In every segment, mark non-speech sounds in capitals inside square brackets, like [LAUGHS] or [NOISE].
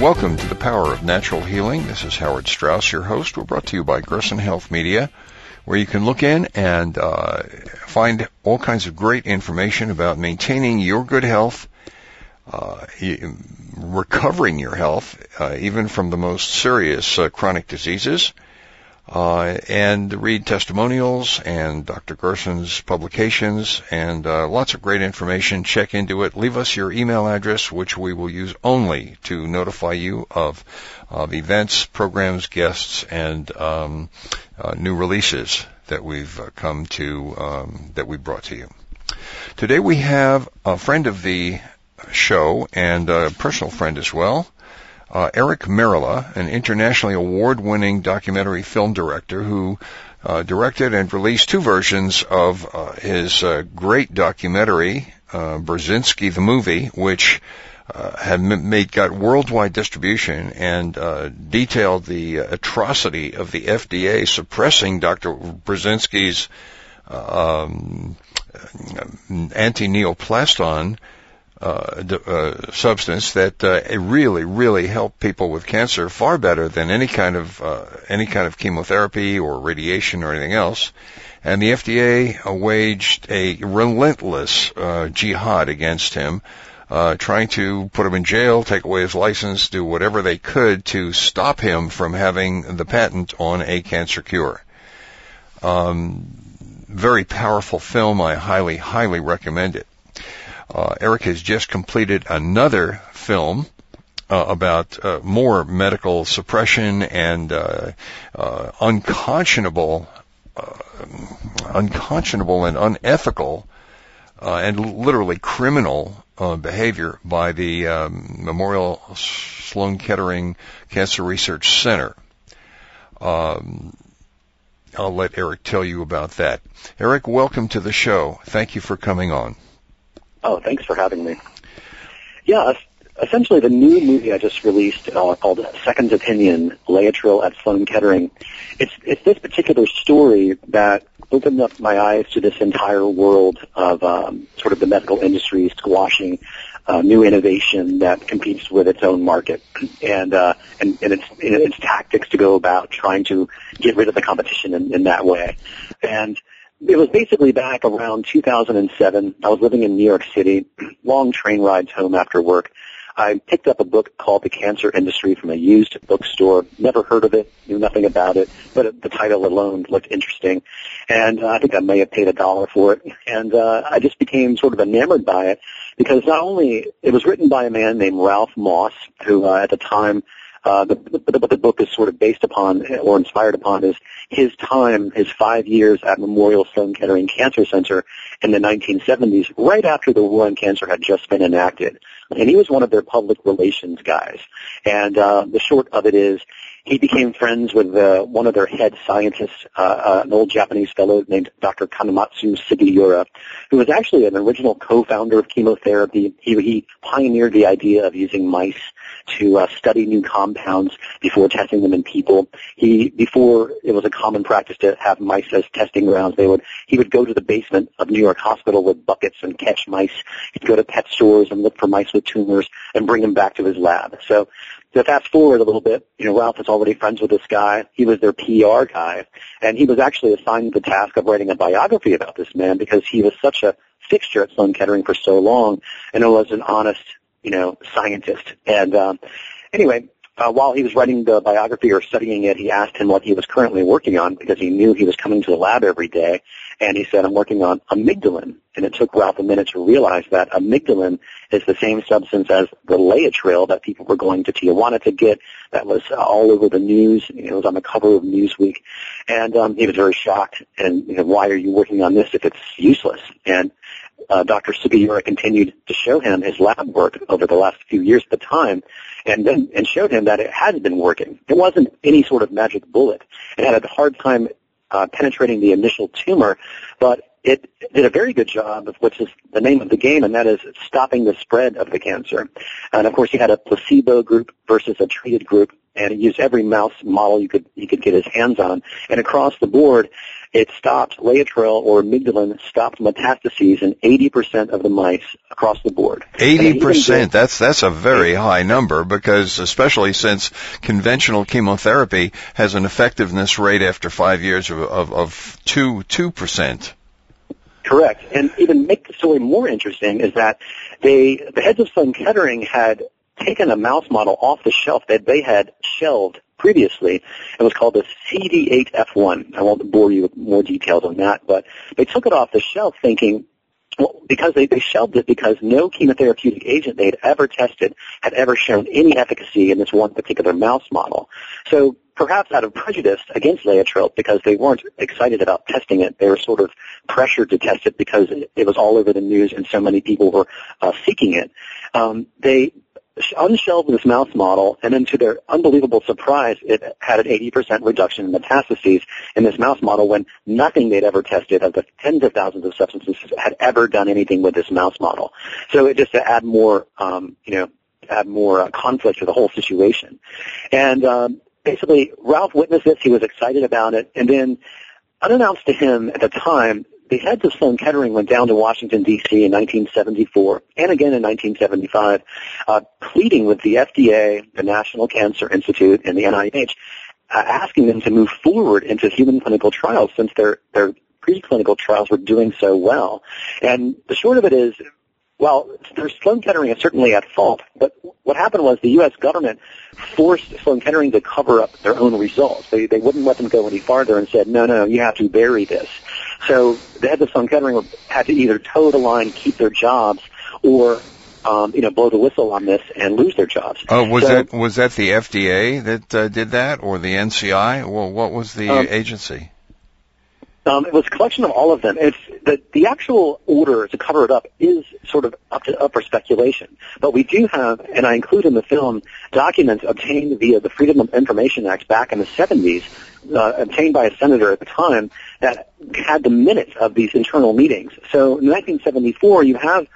Welcome to the Power of Natural Healing. This is Howard Strauss, your host. We're brought to you by Gerson Health Media, where you can look in and uh, find all kinds of great information about maintaining your good health, uh, recovering your health, uh, even from the most serious uh, chronic diseases, uh, and read testimonials and Dr. Gerson's publications and uh, lots of great information. Check into it. Leave us your email address, which we will use only to notify you of, of events, programs, guests, and um, uh, new releases that we've uh, come to um, that we brought to you. Today we have a friend of the show and a personal friend as well uh, Eric Merola, an internationally award-winning documentary film director who uh, directed and released two versions of uh, his uh, great documentary, uh, Burzynski the movie, which uh, had made got worldwide distribution and uh, detailed the atrocity of the FDA suppressing Dr. Burzynski's um, anti-neoplaston uh, uh, substance that uh, really, really help people with cancer far better than any kind of uh, any kind of chemotherapy or radiation or anything else. And the FDA waged a relentless uh, jihad against him, trying to put him in jail, take away his license, do whatever they could to stop him from having the patent on a cancer cure. Um, very powerful film. I highly, highly recommend it. Uh, Eric has just completed another film uh, about uh, more medical suppression and uh, uh, unconscionable, uh, unconscionable and unethical, and literally criminal behavior by the um, Memorial Sloan Kettering Cancer Research Center. Um, I'll let Eric tell you about that. Eric, welcome to the show. Thank you for coming on. Oh, thanks for having me. Yeah, essentially the new movie I just released uh, called Second Opinion, Laetrile at Sloan Kettering. It's, it's this particular story that opened up my eyes to this entire world of um, sort of the medical industry squashing uh, new innovation that competes with its own market and uh, and, and its its tactics to go about trying to get rid of the competition in, in that way. And it was basically back around 2007. I was living in New York City, [CLEARS THROAT] long train rides home after work. I picked up a book called The Cancer Industry from a used bookstore. Never heard of it, knew nothing about it, but the title alone looked interesting. And uh, I think I may have paid a dollar for it. And uh, I just became sort of enamored by it because not only it was written by a man named Ralph Moss, who uh, at the time uh, the, the, what the book is sort of based upon or inspired upon is his time, his five years at Memorial Sloan Kettering Cancer Center in the 1970s, right after the war on cancer had just been enacted. And he was one of their public relations guys. And uh, the short of it is he became friends with uh, one of their head scientists, uh, uh, an old Japanese fellow named Dr. Kanematsu Sugiura, who was actually an original co-founder of chemotherapy. He, he pioneered the idea of using mice to uh, study new compounds before testing them in people. He, before it was a common practice to have mice as testing grounds, they would, he would go to the basement of New York Hospital with buckets and catch mice. He'd go to pet stores and look for mice with tumors and bring them back to his lab. So to fast forward a little bit, you know, Ralph was already friends with this guy. He was their PR guy, and he was actually assigned the task of writing a biography about this man because he was such a fixture at Sloan Kettering for so long, and it was an honest, you know, scientist. And um, anyway, uh, while he was writing the biography or studying it, he asked him what he was currently working on because he knew he was coming to the lab every day. And he said, I'm working on amygdalin. And it took Ralph a minute to realize that amygdalin is the same substance as the Laetrile that people were going to Tijuana to get. That was all over the news. It was on the cover of Newsweek. And um, he was very shocked. And you know, why are you working on this if it's useless? And uh, Dr. Sugiura continued to show him his lab work over the last few years at the time, and then and showed him that it had been working. It wasn't any sort of magic bullet. It had a hard time uh, penetrating the initial tumor, but it did a very good job of which is the name of the game, and that is stopping the spread of the cancer. And of course, you had a placebo group versus a treated group, and it used every mouse model you could you could get his hands on. And across the board, it stopped Laetrile or amygdalin stopped metastases in 80% of the mice across the board. 80%, that's, that's a very high number because especially since conventional chemotherapy has an effectiveness rate after five years of, of, of 2, 2%. Correct. And even make the story more interesting is that they, the heads of Sloan Kettering had taken a mouse model off the shelf that they had shelved previously. It was called the CD8F1. I won't bore you with more details on that, but they took it off the shelf thinking, well, because they, they shelved it because no chemotherapeutic agent they had ever tested had ever shown any efficacy in this one particular mouse model. So perhaps out of prejudice against Laetrile because they weren't excited about testing it. They were sort of pressured to test it because it, it was all over the news and so many people were uh, seeking it. Um, they unshelved this mouse model, and then to their unbelievable surprise, it had an 80% reduction in metastases in this mouse model when nothing they'd ever tested of the tens of thousands of substances had ever done anything with this mouse model. So it just to add more, um, you know, add more uh, conflict to the whole situation. And um, basically, Ralph witnessed this. He was excited about it, and then unannounced to him at the time, the heads of Sloan Kettering went down to Washington, D.C. in 1974 and again in 1975, uh, pleading with the FDA, the National Cancer Institute, and the NIH, uh, asking them to move forward into human clinical trials since their, their preclinical trials were doing so well. And the short of it is, well, Sloan Kettering is certainly at fault, but what happened was the U.S. government forced Sloan Kettering to cover up their own results. They, they wouldn't let them go any farther and said, no, no, you have to bury this. So the heads of Sloan Kettering had to either toe the line, keep their jobs, or um, you know, blow the whistle on this and lose their jobs. Oh, was so, that was that the FDA that uh, did that, or the NCI? Well, what was the um, agency? Um, it was a collection of all of them. It's the the actual order to cover it up is sort of up to speculation. But we do have, and I include in the film, documents obtained via the Freedom of Information Act back in the 70s, uh, obtained by a senator at the time, that had the minutes of these internal meetings. So in 1974, you have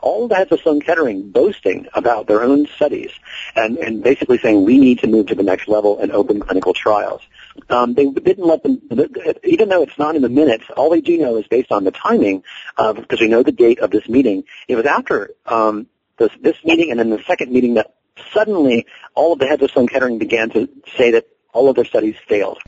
all the heads of Sloan Kettering boasting about their own studies and, and basically saying we need to move to the next level and open clinical trials. Um, they didn't let them, even though it's not in the minutes, all they do know is based on the timing, because we know the date of this meeting. It was after um, this, this meeting and then the second meeting that suddenly all of the heads of Sloan Kettering began to say that all of their studies failed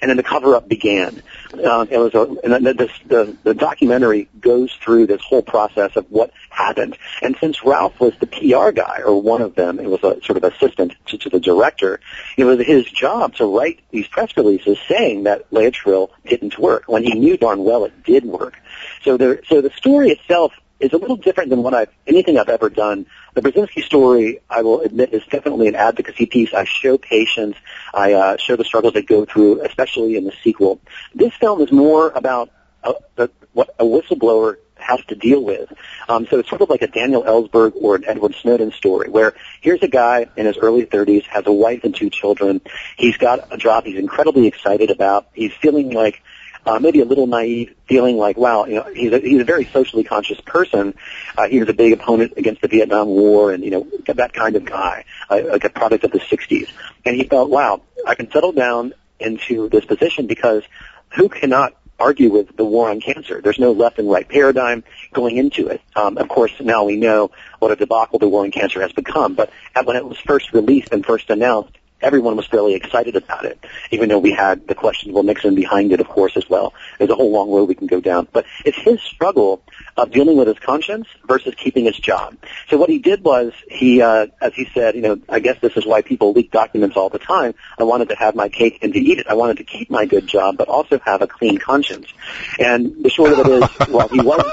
and then the cover-up began. Uh, it was a, and the, the, the, the documentary goes through this whole process of what happened. And since Ralph was the PR guy, or one of them, it was a sort of assistant to, to the director, it was his job to write these press releases saying that Laetrile didn't work, when he knew darn well it did work. So the, so the story itself is a little different than what I've anything I've ever done. The Burzynski story, I will admit, is definitely an advocacy piece. I show patients, I uh, show the struggles they go through, especially in the sequel. This film is more about uh, the, what a whistleblower has to deal with. Um, so it's sort of like a Daniel Ellsberg or an Edward Snowden story, where here's a guy in his early 30s, has a wife and two children. He's got a job he's incredibly excited about. He's feeling like uh, maybe a little naive, feeling like, wow, you know, he's a, he's a very socially conscious person. Uh, he was a big opponent against the Vietnam War, and you know, that kind of guy, uh, like a product of the '60s. And he felt, wow, I can settle down into this position because who cannot argue with the war on cancer. There's no left and right paradigm going into it. Um, of course, now we know what a debacle the war on cancer has become. But when it was first released and first announced, everyone was fairly excited about it, even though we had the questionable Nixon behind it, of course, as well. There's a whole long road we can go down. But it's his struggle of dealing with his conscience versus keeping his job. So what he did was he, uh, as he said, you know, I guess this is why people leak documents all the time. I wanted to have my cake and to eat it. I wanted to keep my good job, but also have a clean conscience. And the short of it is, [LAUGHS] well, he was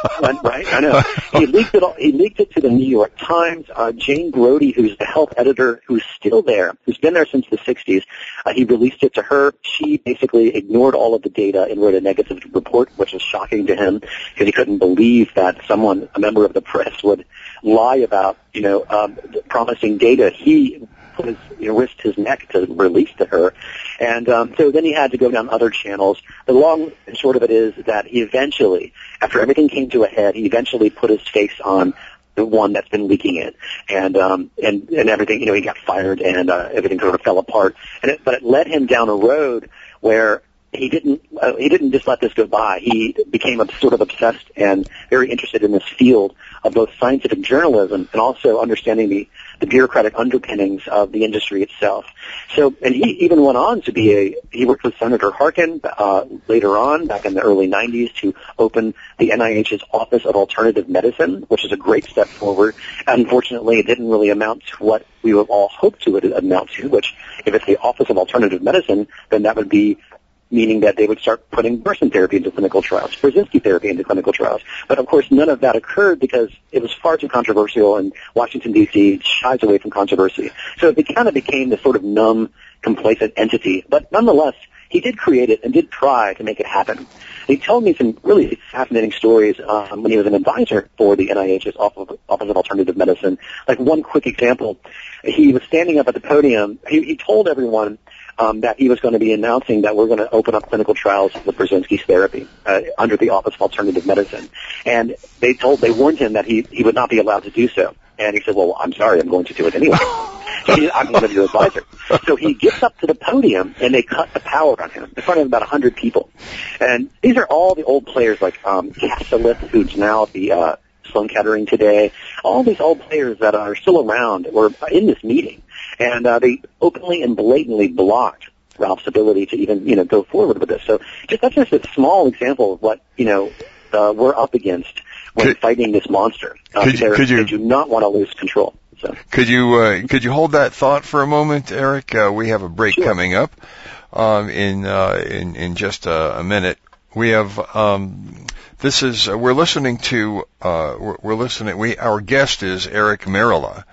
right. I know he leaked it. All, he leaked it to the New York Times. Uh, Jane Brody, who's the health editor, who's still there, who's been there since the 60s, uh, he released it to her. She basically ignored all of the data and wrote a negative report, which was shocking to him because he couldn't believe that someone, a member of the press, would lie about, you know, um, promising data. He put his, you know, risked his neck to release to her. And um, so then he had to go down other channels. The long and short of it is that he eventually, after everything came to a head, he eventually put his face on the one that's been leaking it, and um, and and everything. You know, he got fired, and uh, everything sort of fell apart. And it, but it led him down a road where he didn't uh, he didn't just let this go by. He became sort of obsessed and very interested in this field of both scientific journalism and also understanding the the bureaucratic underpinnings of the industry itself. So, and he even went on to be a, he worked with Senator Harkin uh, later on, back in the early 90s, to open the NIH's Office of Alternative Medicine, which is a great step forward. Unfortunately, it didn't really amount to what we would all hope to it amount to, which if it's the Office of Alternative Medicine, then that would be meaning that they would start putting Gerson therapy into clinical trials, Burzynski therapy into clinical trials. But of course, none of that occurred because it was far too controversial, and Washington D.C. shies away from controversy. So it kind of became this sort of numb, complacent entity. But nonetheless, he did create it and did try to make it happen. He told me some really fascinating stories um, when he was an advisor for the NIH's Office of Alternative Medicine. Like one quick example, he was standing up at the podium. He, he told everyone um, that he was going to be announcing that we're going to open up clinical trials with Burzynski's therapy uh, under the Office of Alternative Medicine. And they told, they warned him that he, he would not be allowed to do so. And he said, well, I'm sorry, I'm going to do it anyway. [LAUGHS] I'm one of your advisors. So he gets up to the podium and they cut the power on him in front of about 100 people. And these are all the old players like um, Cassileth, who's now the uh, Sloan Kettering today. All these old players that are still around were in this meeting. And uh, they openly and blatantly blocked Ralph's ability to even, you know, go forward with this. So just that's just a small example of what, you know, uh, we're up against when could, fighting this monster. Uh, could, you, could you, they do not want to lose control. So. Could you uh, could you hold that thought for a moment, Eric? Uh, we have a break sure. coming up um, in uh, in in just a, a minute. We have um, this is uh, we're listening to uh, we're, we're, listening. We our guest is Eric Merola,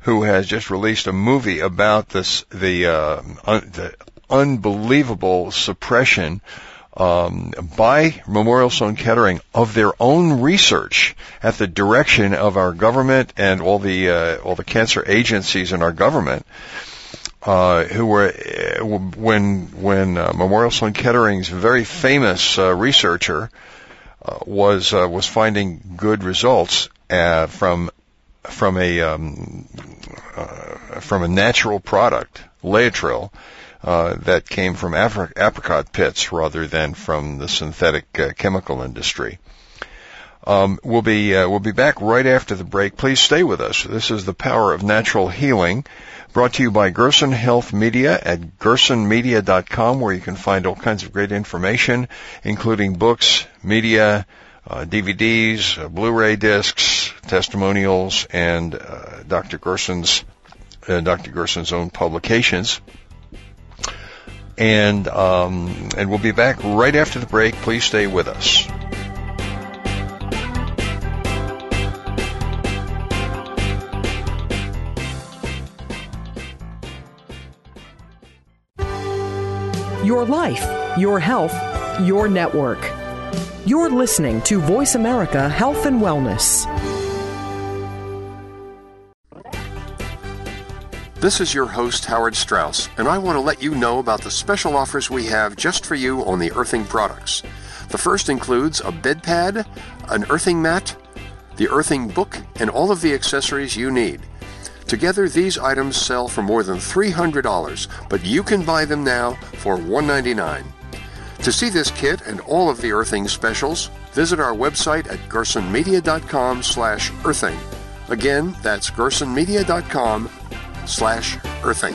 who has just released a movie about this the, uh, un, the unbelievable suppression um, by Memorial Sloan Kettering of their own research at the direction of our government and all the uh, all the cancer agencies in our government. Uh, who were uh, when when uh, Memorial Sloan Kettering's very famous uh, researcher uh, was was finding good results from from a um, uh, from a natural product, Laetrile, uh, that came from apricot pits rather than from the synthetic uh, chemical industry. Um, we'll be uh, we'll be back right after the break. Please stay with us. This is the power of natural healing, brought to you by Gerson Health Media at gersonmedia.com, where you can find all kinds of great information, including books, media, uh, DVDs, uh, Blu-ray discs, testimonials, and uh, Dr. Gerson's uh, Dr. Gerson's own publications. And um, and we'll be back right after the break. Please stay with us. Your life, your health, your network. You're listening to Voice America Health and Wellness. This is your host, Howard Strauss, and I want to let you know about the special offers we have just for you on the earthing products. The first includes a bed pad, an earthing mat, the earthing book, and all of the accessories you need. Together, these items sell for more than $300, but you can buy them now for 199. To see this kit and all of the earthing specials, visit our website at gersonmedia.com slash earthing. Again, that's gersonmedia.com slash earthing.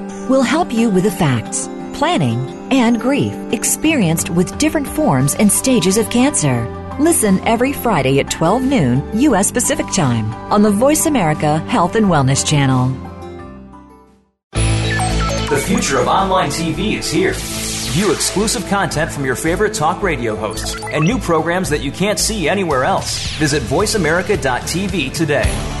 will help you with the facts, planning, and grief experienced with different forms and stages of cancer. Listen every Friday at 12 noon U.S. Pacific Time on the Voice America Health and Wellness Channel. The future of online TV is here. View exclusive content from your favorite talk radio hosts and new programs that you can't see anywhere else. Visit VoiceAmerica.tv today.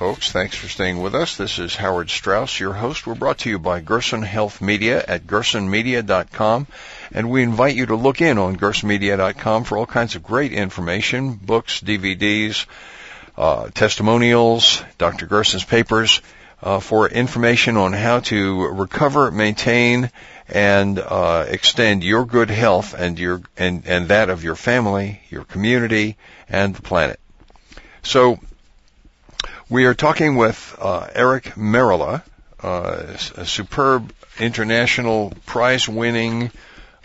folks. Thanks for staying with us. This is Howard Strauss, your host. We're brought to you by Gerson Health Media at gersonmedia.com. And we invite you to look in on gersonmedia.com for all kinds of great information, books, DVDs, uh, testimonials, Dr. Gerson's papers, uh, for information on how to recover, maintain, and uh, extend your good health and your and, and that of your family, your community, and the planet. So we are talking with uh, Eric Merola, uh, a superb international prize-winning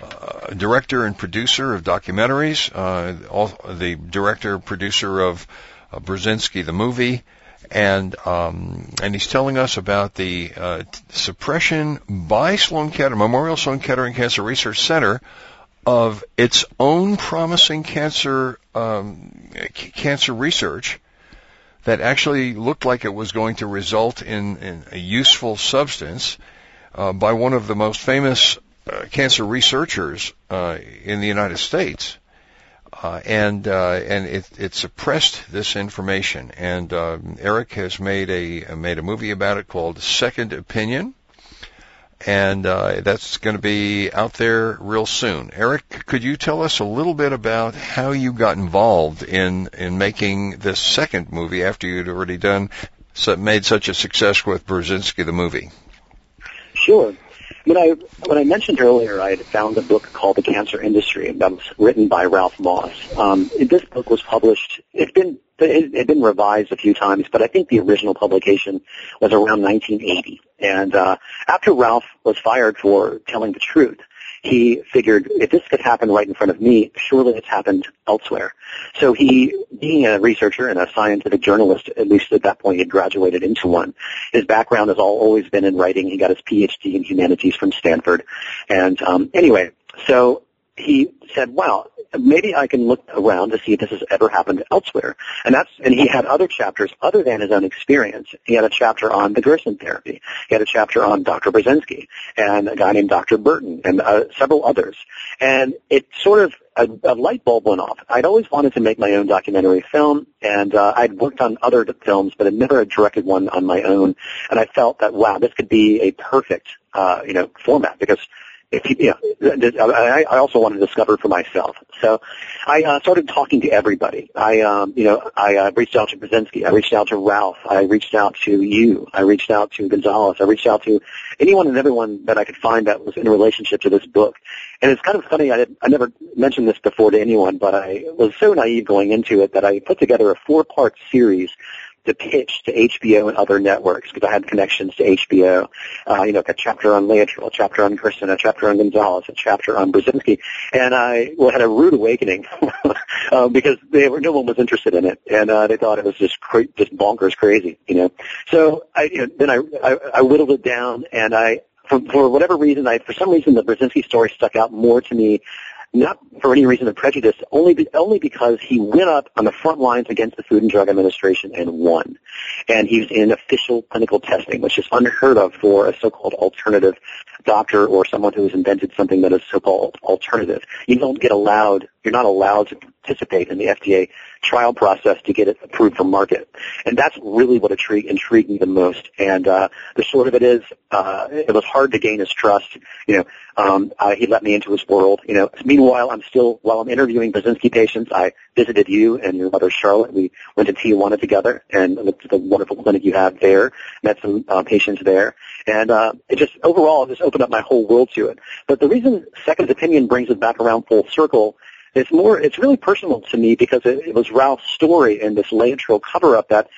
uh, director and producer of documentaries, uh, all, the director producer of uh, Burzynski the movie, and um, and he's telling us about the uh, suppression by Sloan Kettering Memorial Sloan Kettering Cancer Research Center of its own promising cancer um, c- cancer research that actually looked like it was going to result in, in a useful substance uh, by one of the most famous uh, cancer researchers uh, in the United States. Uh, and uh, and it, it suppressed this information. And um, Eric has made a made a movie about it called Second Opinion, and uh, that's going to be out there real soon. Eric, could you tell us a little bit about how you got involved in in making this second movie after you'd already done made such a success with Burzynski the movie? Sure. When I when I mentioned earlier, I had found a book called The Cancer Industry that was written by Ralph Moss. Um, this book was published. It's been it had been revised a few times, but I think the original publication was around 1980. And uh, after Ralph was fired for telling the truth, he figured if this could happen right in front of me, surely it's happened elsewhere. So he, being a researcher and a scientific journalist, at least at that point he had graduated into one, his background has all, always been in writing. He got his PhD in humanities from Stanford. And um, anyway, so he said, wow, maybe I can look around to see if this has ever happened elsewhere. And that's, and he had other chapters other than his own experience. He had a chapter on the Gerson therapy. He had a chapter on Dr. Burzynski and a guy named Dr. Burton and uh, several others. And it sort of, a, a light bulb went off. I'd always wanted to make my own documentary film, and uh, I'd worked on other films, but had never directed one on my own. And I felt that wow, this could be a perfect, uh, you know, format because if you, I, also want to discover for myself. So I uh, started talking to everybody. I, um, you know, I uh, reached out to Burzynski. I reached out to Ralph. I reached out to you. I reached out to Gonzalez. I reached out to anyone and everyone that I could find that was in a relationship to this book. And it's kind of funny. I, I never mentioned this before to anyone, but I was so naive going into it that I put together a four-part series to pitch to HBO and other networks because I had connections to HBO. Uh, you know, a chapter on Laetrile, a chapter on Gerson, a chapter on Gonzalez, a chapter on Burzynski, and I well, had a rude awakening [LAUGHS] uh, because they were no one was interested in it, and uh, they thought it was just cra- just bonkers crazy, you know. So I you know, then I, I I whittled it down, and I for, for whatever reason, I for some reason the Burzynski story stuck out more to me not for any reason of prejudice, only be, only because he went up on the front lines against the Food and Drug Administration and won. And he was in official clinical testing, which is unheard of for a so-called alternative doctor or someone who has invented something that is so-called alternative. You don't get allowed, you're not allowed to participate in the FDA trial process to get it approved for market. And that's really what intrigued, intrigued me the most. And uh, the short of it is, uh, it was hard to gain his trust. You know, um, uh, he let me into his world. You know, meanwhile, I'm still while I'm interviewing Burzynski patients, I visited you and your mother Charlotte. We went to Tijuana together and looked at the wonderful clinic you have there. Met some uh, patients there, and uh, it just overall it just opened up my whole world to it. But the reason Second Opinion brings it back around full circle it's more, it's really personal to me because it, it was Ralph's story and this Laetrile cover-up that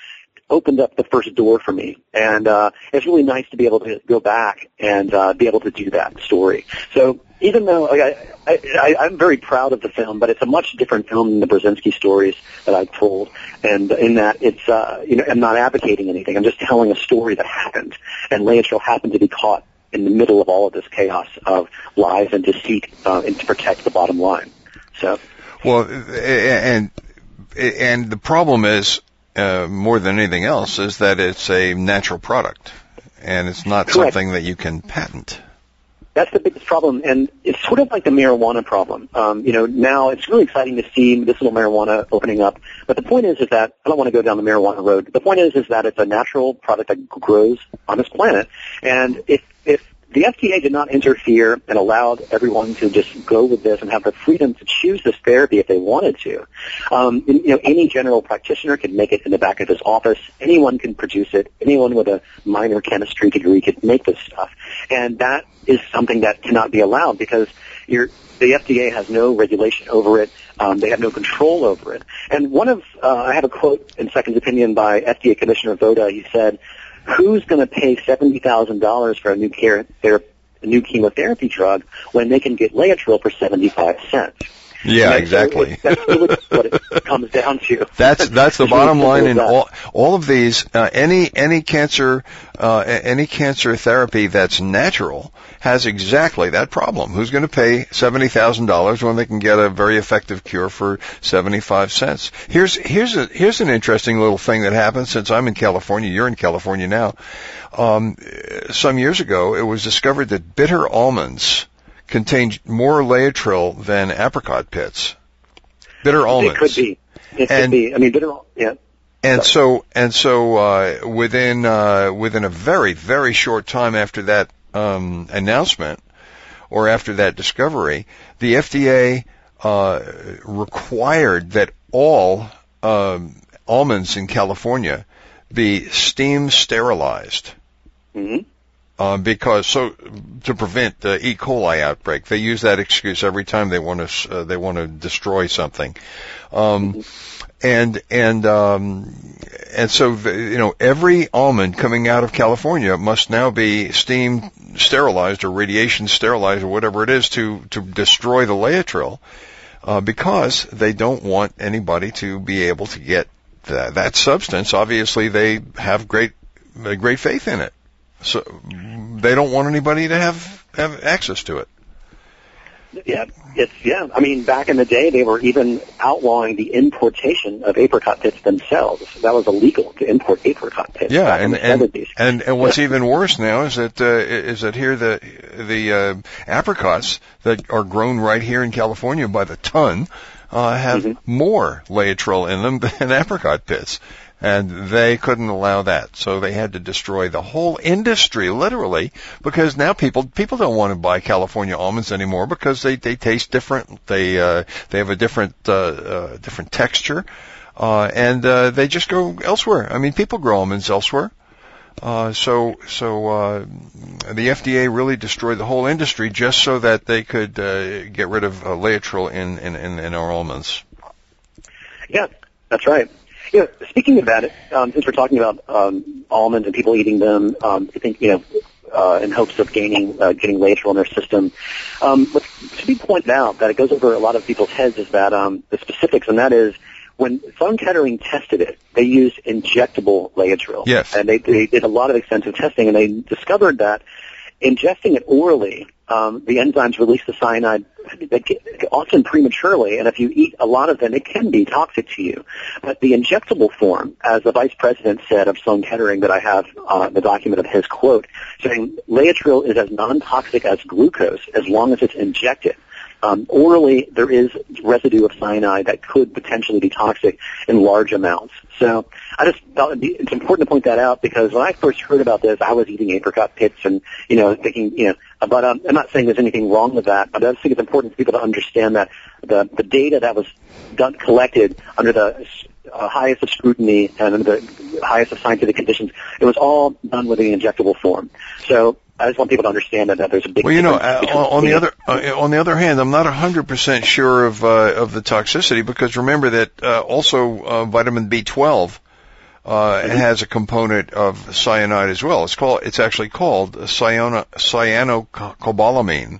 opened up the first door for me. And uh, it's really nice to be able to go back and uh, be able to do that story. So even though like, I, I, I'm very proud of the film, but it's a much different film than the Burzynski stories that I've told. And in that it's, uh, you know, I'm not advocating anything. I'm just telling a story that happened. And Laetrile happened to be caught in the middle of all of this chaos of lies and deceit uh, and to protect the bottom line. So, well, and and the problem is uh, more than anything else is that it's a natural product, and it's not Correct. something that you can patent. That's the biggest problem, and it's sort of like the marijuana problem. Um, you know, now it's really exciting to see medicinal marijuana opening up. But the point is, is that I don't want to go down the marijuana road. The point is, is that it's a natural product that grows on this planet, and if if the FDA did not interfere and allowed everyone to just go with this and have the freedom to choose this therapy if they wanted to. Um, you know, any general practitioner could make it in the back of his office. Anyone can produce it. Anyone with a minor chemistry degree could make this stuff, and that is something that cannot be allowed because you're, the FDA has no regulation over it. Um, they have no control over it. And one of, uh, I have a quote in Second Opinion by FDA Commissioner Voda. He said, who's going to pay seventy thousand dollars for a new care ther- a new chemotherapy drug when they can get Laetrile for seventy five cents? Yeah, exactly. it- that's really what it comes down to. [LAUGHS] That's that's the really bottom line in all all of these. Uh, any any cancer uh, any cancer therapy that's natural has exactly that problem. Who's going to pay seventy thousand dollars when they can get a very effective cure for seventy five cents? Here's here's a here's an interesting little thing that happened since I'm in California. You're in California now. Um, some years ago, it was discovered that bitter almonds contain more Laetrile than apricot pits. Bitter almonds. It could be. It And- could be. I mean, bitter, yeah. And so and so uh, within uh, within a very very short time after that um, announcement or after that discovery, the FDA uh, required that all um, almonds in California be steam sterilized. hmm Um, because so to prevent the E. coli outbreak, they use that excuse every time they want to uh, they want to destroy something, um, and and um, and so you know every almond coming out of California must now be steam sterilized or radiation sterilized or whatever it is to to destroy the Laetrile, uh, because they don't want anybody to be able to get that, that substance. Obviously, they have great great faith in it. So they don't want anybody to have have access to it. Yeah, it's yeah. I mean, back in the day, they were even outlawing the importation of apricot pits themselves. That was illegal to import apricot pits. Yeah, and the and, 70s. and and what's even worse now is that uh, is that here the the uh, apricots that are grown right here in California by the ton uh, have more Laetrile in them [LAUGHS] than apricot pits. And they couldn't allow that, so they had to destroy the whole industry, literally, because now people people don't want to buy California almonds anymore because they they taste different. They uh, they have a different uh, uh, different texture, uh, and uh, they just go elsewhere. I mean, people grow almonds elsewhere. Uh, so, so uh, the FDA really destroyed the whole industry just so that they could uh, get rid of uh, in, in, in, in our almonds. Yeah, that's right. You know, speaking about it, um, since we're talking about um, almonds and people eating them, um, I think you know, uh, in hopes of gaining uh, getting Laetrile in their system. Um, what should be pointed out that it goes over a lot of people's heads is that um, the specifics, and that is when Sloan Kettering tested it, they used injectable Laetrile. Yes. And they, they did a lot of extensive testing, and they discovered that ingesting it orally, um, the enzymes release the cyanide often prematurely, and if you eat a lot of them, it can be toxic to you. But the injectable form, as the vice president said of Sloan Kettering, that I have uh, the document of his quote, saying Laetrile is as non-toxic as glucose as long as it's injected. Um, orally, there is residue of cyanide that could potentially be toxic in large amounts. So I just thought it's important to point that out because when I first heard about this, I was eating apricot pits and, you know, thinking, you know, but um, I'm not saying there's anything wrong with that, but I just think it's important for people to understand that the, the data that was done, collected under the uh, highest of scrutiny and under the highest of scientific conditions, it was all done with the injectable form. So I just want people to understand that, that there's a big. Well, you know, uh, on the other uh, on the other hand, I'm not 100% sure of uh, of the toxicity because remember that uh, also uh, vitamin B12 uh, mm-hmm. has a component of cyanide as well. It's called it's actually called cyano, cyanocobalamin.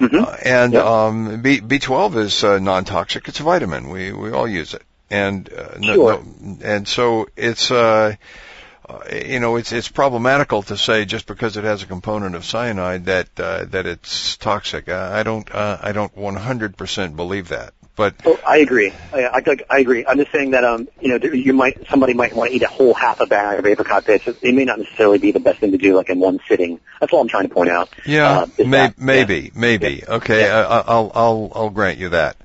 Mm-hmm. and yep. um, B B12 is non-toxic. It's a vitamin. We we all use it, and no, sure. no, and so it's uh, you know, it's it's problematical to say just because it has a component of cyanide that uh, that it's toxic. I, I don't uh, I don't 100% believe that. But oh, I agree. I, I, I agree. I'm just saying that um you know you might somebody might want to eat a whole half a bag of apricot bits. It may not necessarily be the best thing to do like in one sitting. That's all I'm trying to point out. Yeah, uh, may, that, maybe, yeah. maybe. Yeah. Okay, yeah. I, I'll I'll I'll grant you that.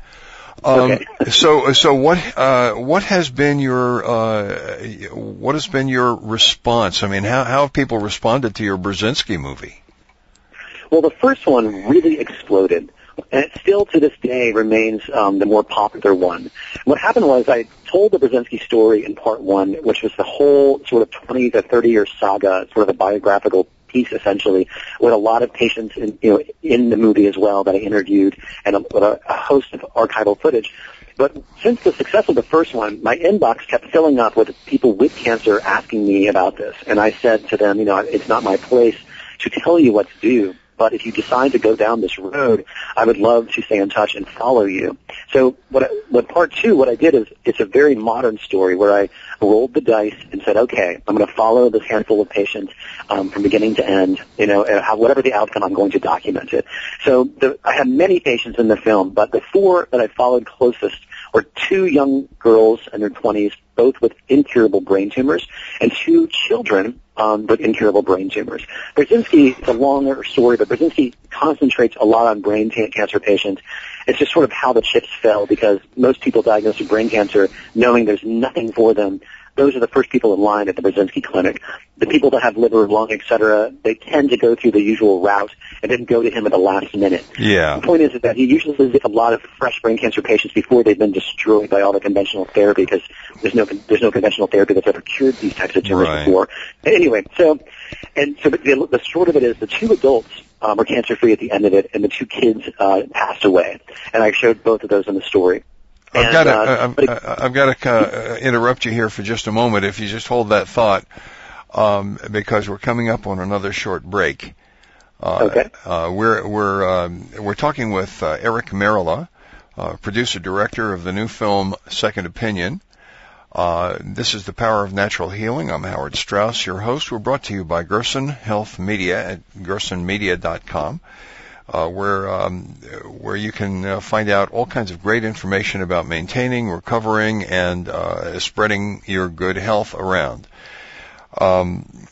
Um, okay. [LAUGHS] so, so what, uh, what has been your, uh, what has been your response? I mean, how, how have people responded to your Burzynski movie? Well, the first one really exploded, and it still to this day remains um, the more popular one. What happened was I told the Burzynski story in part one, which was the whole sort of 20 to 30 year saga, sort of a biographical piece essentially with a lot of patients in, you know, in the movie as well that I interviewed and a, a host of archival footage. But since the success of the first one, my inbox kept filling up with people with cancer asking me about this. And I said to them, you know, it's not my place to tell you what to do. But if you decide to go down this road, I would love to stay in touch and follow you. So what, I, what part two, what I did is it's a very modern story where I rolled the dice and said, okay, I'm going to follow this handful of patients um, from beginning to end. You know, how, whatever the outcome, I'm going to document it. So the, I had many patients in the film, but the four that I followed closest were two young girls in their 20s, both with incurable brain tumors, and two children um, with incurable brain tumors. Burzynski, it's a longer story, but Burzynski concentrates a lot on brain cancer patients. It's just sort of how the chips fell because most people diagnosed with brain cancer knowing there's nothing for them those are the first people in line at the Burzynski clinic. The people that have liver, lung, et cetera, they tend to go through the usual route and then go to him at the last minute. Yeah. The point is that he usually visits a lot of fresh brain cancer patients before they've been destroyed by all the conventional therapy because there's no there's no conventional therapy that's ever cured these types of tumors right. before. Anyway, so and so the, the short of it is the two adults um, were cancer free at the end of it, and the two kids uh, passed away. And I showed both of those in the story. I've got to, uh, I've, I've got to uh, interrupt you here for just a moment. If you just hold that thought, um, because we're coming up on another short break. Uh, okay. Uh, we're we're um, we're talking with uh, Eric Merola, uh, producer director of the new film Second Opinion. Uh, this is the power of natural healing. I'm Howard Strauss, your host. We're brought to you by Gerson Health Media at gersonmedia.com uh, where um, where you can uh, find out all kinds of great information about maintaining, recovering, and uh, spreading your good health around. Um,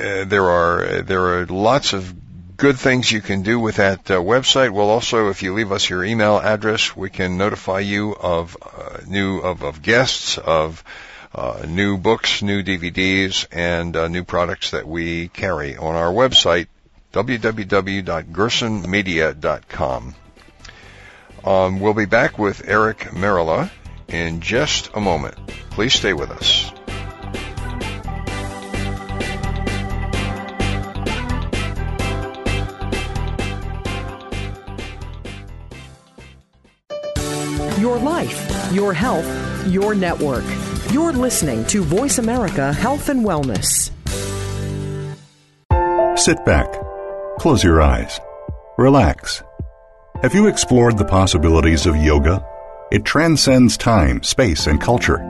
uh, there are there are lots of good things you can do with that uh, website. Well, also, if you leave us your email address, we can notify you of uh, new of, of guests of uh, new books, new DVDs, and new products that we carry on our website, www.gersonmedia.com. Um, we'll be back with Eric Merola in just a moment. Please stay with us. Your life, your health, your network. You're listening to Voice America Health and Wellness. Sit back, close your eyes, relax. Have you explored the possibilities of yoga? It transcends time, space, and culture.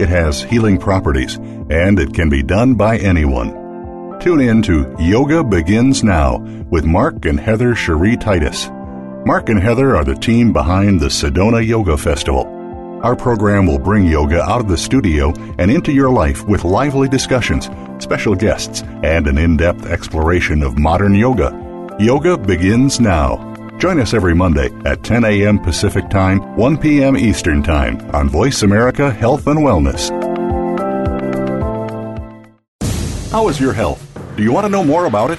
It has healing properties, and it can be done by anyone. Tune in to Yoga Begins Now with Mark and Heather Cherie Titus. Mark and Heather are the team behind the Sedona Yoga Festival our program will bring yoga out of the studio and into your life with lively discussions, special guests, and an in depth exploration of modern yoga. Yoga begins now. Join us every Monday at 10 a.m. Pacific Time, 1 p.m. Eastern Time on Voice America Health and Wellness. How is your health? Do you want to know more about it?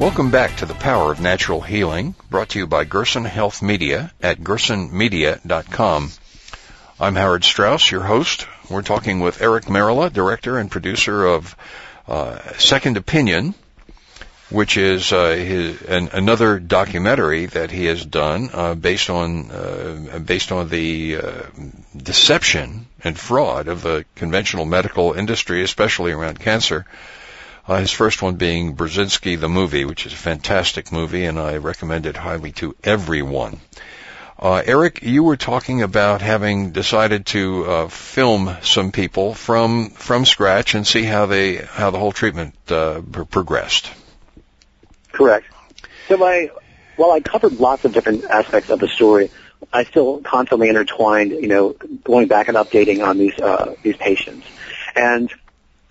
Welcome back to the Power of Natural Healing, brought to you by Gerson Health Media at gersonmedia.com. I'm Howard Strauss, your host. We're talking with Eric Merola, director and producer of uh, Second Opinion, which is uh, his, an, another documentary that he has done uh, based on uh, based on the uh, deception and fraud of the conventional medical industry, especially around cancer. Uh, his first one being Burzynski the movie, which is a fantastic movie, and I recommend it highly to everyone. Uh, Eric, you were talking about having decided to uh, film some people from from scratch and see how they how the whole treatment uh, pr- progressed. Correct. So my while I covered lots of different aspects of the story, I still constantly intertwined, you know, going back and updating on these uh, these patients. And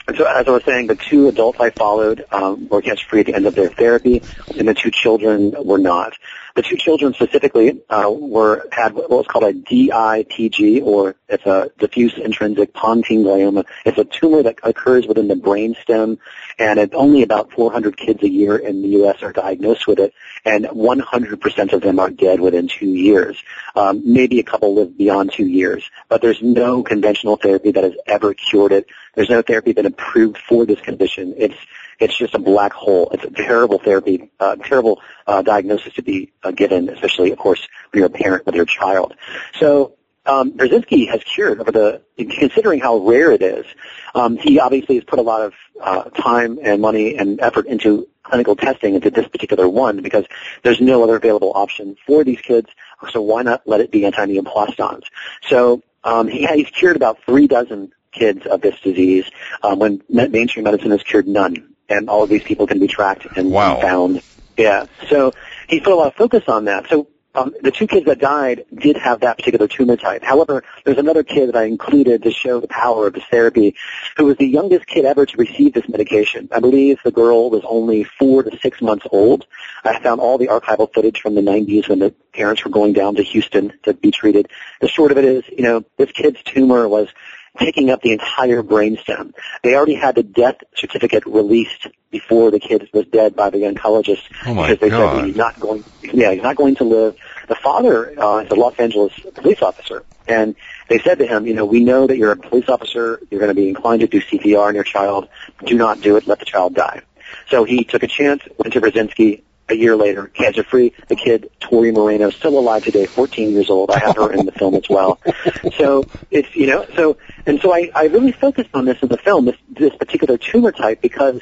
and so, as I was saying, the two adults I followed um, were cancer-free at the end of their therapy, and the two children were not. The two children specifically uh, were had what was called a DIPG, or it's a diffuse intrinsic pontine glioma. It's a tumor that occurs within the brainstem, and only about 400 kids a year in the U.S. are diagnosed with it, and 100% of them are dead within two years. Um, maybe a couple live beyond two years, but there's no conventional therapy that has ever cured it. There's no therapy been approved for this condition. It's it's just a black hole. It's a terrible therapy, uh, terrible uh, diagnosis to be uh, given, especially, of course, when you're a parent with your child. So um, Burzynski has cured over the, considering how rare it is. Um, he obviously has put a lot of uh, time and money and effort into clinical testing into this particular one because there's no other available option for these kids. So why not let it be anti-neoplastons? So um, he, he's cured about three dozen kids of this disease um, when mainstream medicine has cured none and all of these people can be tracked and wow. found. Yeah. So he put a lot of focus on that. So um, the two kids that died did have that particular tumor type. However, there's another kid that I included to show the power of this therapy, who was the youngest kid ever to receive this medication. I believe the girl was only four to six months old. I found all the archival footage from the 90s when the parents were going down to Houston to be treated. The short of it is, you know, this kid's tumor was taking up the entire brainstem. They already had the death certificate released before the kid was dead by the oncologist oh because they God. said he's not going. Yeah, he's not going to live. the father uh, is a Los Angeles police officer, and they said to him, you know, we know that you're a police officer. You're going to be inclined to do CPR on your child. Do not do it. Let the child die. So he took a chance, went to Burzynski, a year later, cancer free. The kid, Tori Moreno, still alive today, 14 years old. I have her in the film as well. So it's, you know, so, and so I, I really focused on this in the film, this, this particular tumor type, because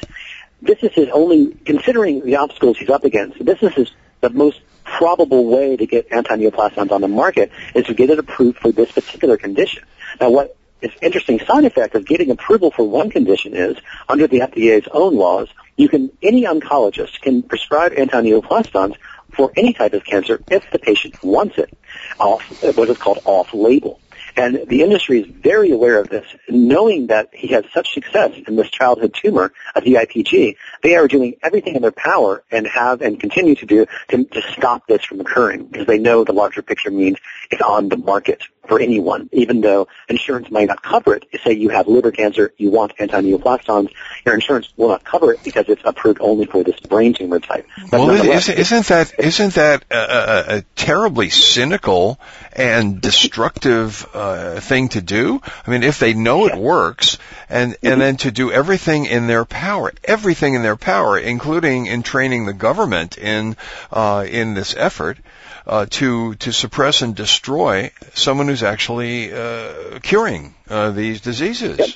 this is his only, considering the obstacles he's up against, this is his, the most probable way to get anti-neoplastons on the market is to get it approved for this particular condition. Now what is interesting side effect of getting approval for one condition is, under the FDA's own laws, you can, any oncologist can prescribe anti-neoplastons for any type of cancer if the patient wants it, off, what is called off-label. And the industry is very aware of this. Knowing that he has such success in this childhood tumor, a DIPG, they are doing everything in their power and have and continue to do to, to stop this from occurring because they know the larger picture means it's on the market for anyone, even though insurance might not cover it. Say you have liver cancer, you want anti-neoplastons, your insurance will not cover it because it's approved only for this brain tumor type. But well, isn't, isn't that isn't that a, a terribly cynical and destructive uh, thing to do? I mean, if they know it works, and and then to do everything in their power, everything in their power, including in training the government in uh, in this effort uh, to to suppress and destroy someone who's actually uh, curing uh, these diseases. Yep.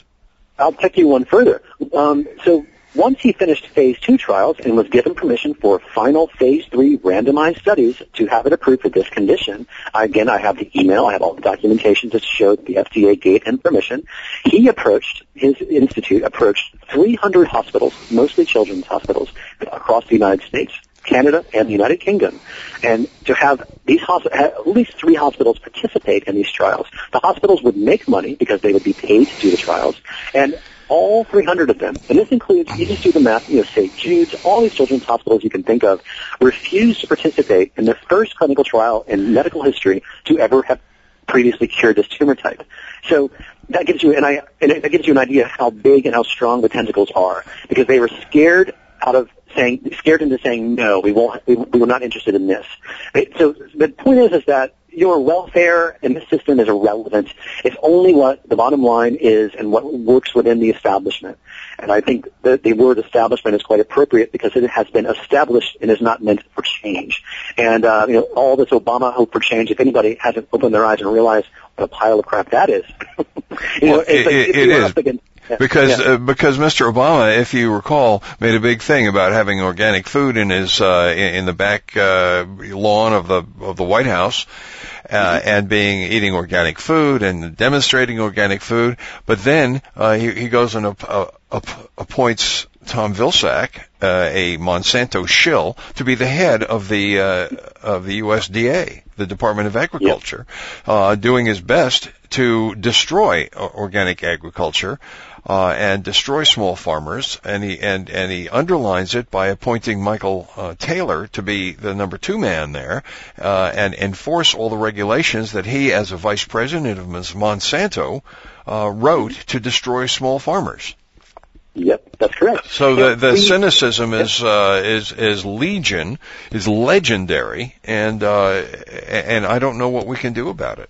I'll take you one further. Um, so once he finished phase two trials and was given permission for final phase three randomized studies to have it approved for this condition, again, I have the email, I have all the documentation to show the FDA gave him permission. He approached, his institute approached 300 hospitals, mostly children's hospitals, across the United States Canada, and the United Kingdom, and to have these hosp- at least three hospitals participate in these trials. The hospitals would make money because they would be paid to do the trials, and all 300 of them, and this includes, you just do the math, you know, St. Jude's, all these children's hospitals you can think of, refused to participate in the first clinical trial in medical history to ever have previously cured this tumor type. So that gives you, and I, and that gives you an idea of how big and how strong the tentacles are, because they were scared out of saying, scared into saying, no, we won't, we, we were not interested in this. Right? So the point is, is that your welfare in this system is irrelevant. It's only what the bottom line is and what works within the establishment. And I think that the word establishment is quite appropriate because it has been established and is not meant for change. And uh, you know, all this Obama hope for change. If anybody hasn't opened their eyes and realized what a pile of crap that is, [LAUGHS] you well, know, it, like, it, it is. Against, because yeah. uh, because Mr. Obama, if you recall, made a big thing about having organic food in his uh, in, in the back uh, lawn of the of the White House, uh, mm-hmm. and being eating organic food and demonstrating organic food. But then uh, he he goes and uh, appoints Tom Vilsack, uh, a Monsanto shill, to be the head of the uh, of the USDA, the Department of Agriculture, yep. uh, doing his best to destroy organic agriculture uh, and destroy small farmers. And he and and he underlines it by appointing Michael uh, Taylor to be the number two man there uh, and enforce all the regulations that he, as a vice president of Monsanto, wrote to destroy small farmers. Yep, that's correct. So the the cynicism is uh, is is legion, is legendary, and uh, and I don't know what we can do about it.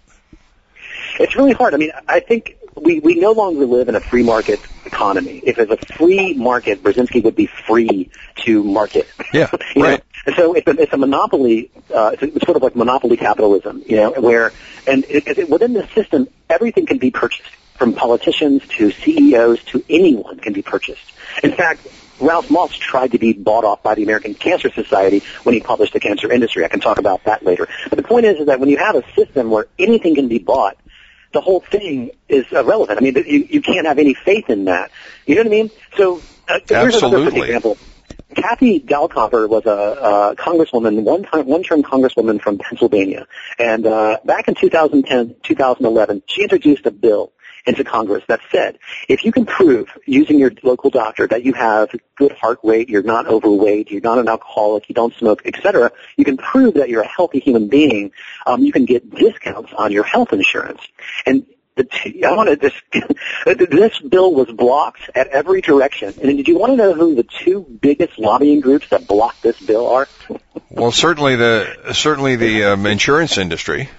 It's really hard. I mean, I think we we no longer live in a free market economy. If it's a free market, Burzynski would be free to market. [LAUGHS] Yeah, [LAUGHS] right. Know? So it's a, it's a monopoly. Uh, it's, a, it's sort of like monopoly capitalism, you know, where and it, it, within the system, everything can be purchased from politicians to CEOs to anyone can be purchased. In fact, Ralph Moss tried to be bought off by the American Cancer Society when he published The Cancer Industry. I can talk about that later. But the point is, is that when you have a system where anything can be bought, the whole thing is irrelevant. I mean, you, you can't have any faith in that. You know what I mean? So uh, here's another example. Kathy Dahlkemper was a, a congresswoman, one time, one term congresswoman from Pennsylvania, and uh, back in 2010, 2011, she introduced a bill into Congress that said, if you can prove using your local doctor that you have good heart rate, you're not overweight, you're not an alcoholic, you don't smoke, etc., you can prove that you're a healthy human being, um, you can get discounts on your health insurance. And t- I wanted this. [LAUGHS] this bill was blocked at every direction. And did you want to know who the two biggest lobbying groups that blocked this bill are? [LAUGHS] well, certainly the certainly the um, insurance industry.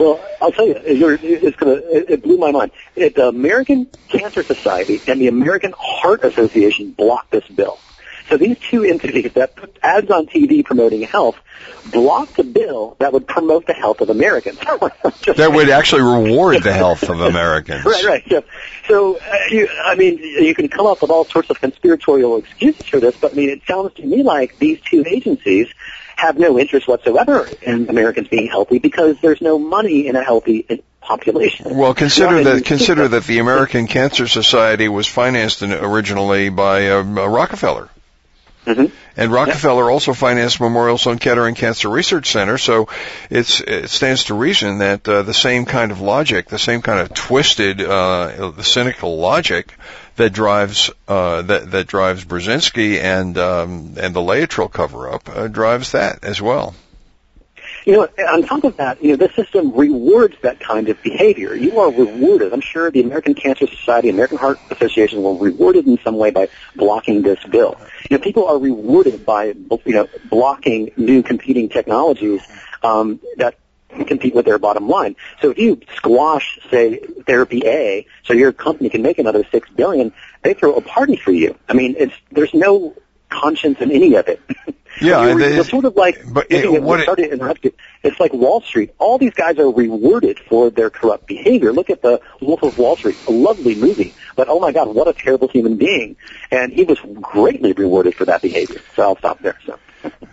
Well, I'll tell you, you're, it's gonna. It, it blew my mind. It, the American Cancer Society and the American Heart Association blocked this bill. So these two entities that put ads on TV promoting health blocked a bill that would promote the health of Americans. [LAUGHS] that would actually reward the health of Americans. [LAUGHS] right, right. Yeah. So, uh, you, I mean, you can come up with all sorts of conspiratorial excuses for this, but I mean, it sounds to me like these two agencies have no interest whatsoever in Americans being healthy because there's no money in a healthy population. Well, consider that consider that the American Cancer Society was financed originally by uh, Rockefeller. Mm-hmm. And Rockefeller yep. also financed Memorial Sloan Kettering Cancer Research Center, so it stands to reason that uh, the same kind of logic, the same kind of twisted, uh, cynical logic that drives uh, that that drives Burzynski and um, and the Laetrile cover-up uh, drives that as well. You know, on top of that, you know, the system rewards that kind of behavior. You are rewarded. I'm sure the American Cancer Society, American Heart Association will rewarded in some way by blocking this bill. You know, people are rewarded by, you know, blocking new competing technologies um, that compete with their bottom line. So if you squash, say, therapy A, so your company can make another six billion, they throw a party for you. I mean, it's there's no conscience in any of it. [LAUGHS] Yeah, you're, they, you're sort of like but it, what interrupt you. It's like Wall Street. All these guys are rewarded for their corrupt behavior. Look at the Wolf of Wall Street, a lovely movie, but oh my God, what a terrible human being! And he was greatly rewarded for that behavior. So I'll stop there. So.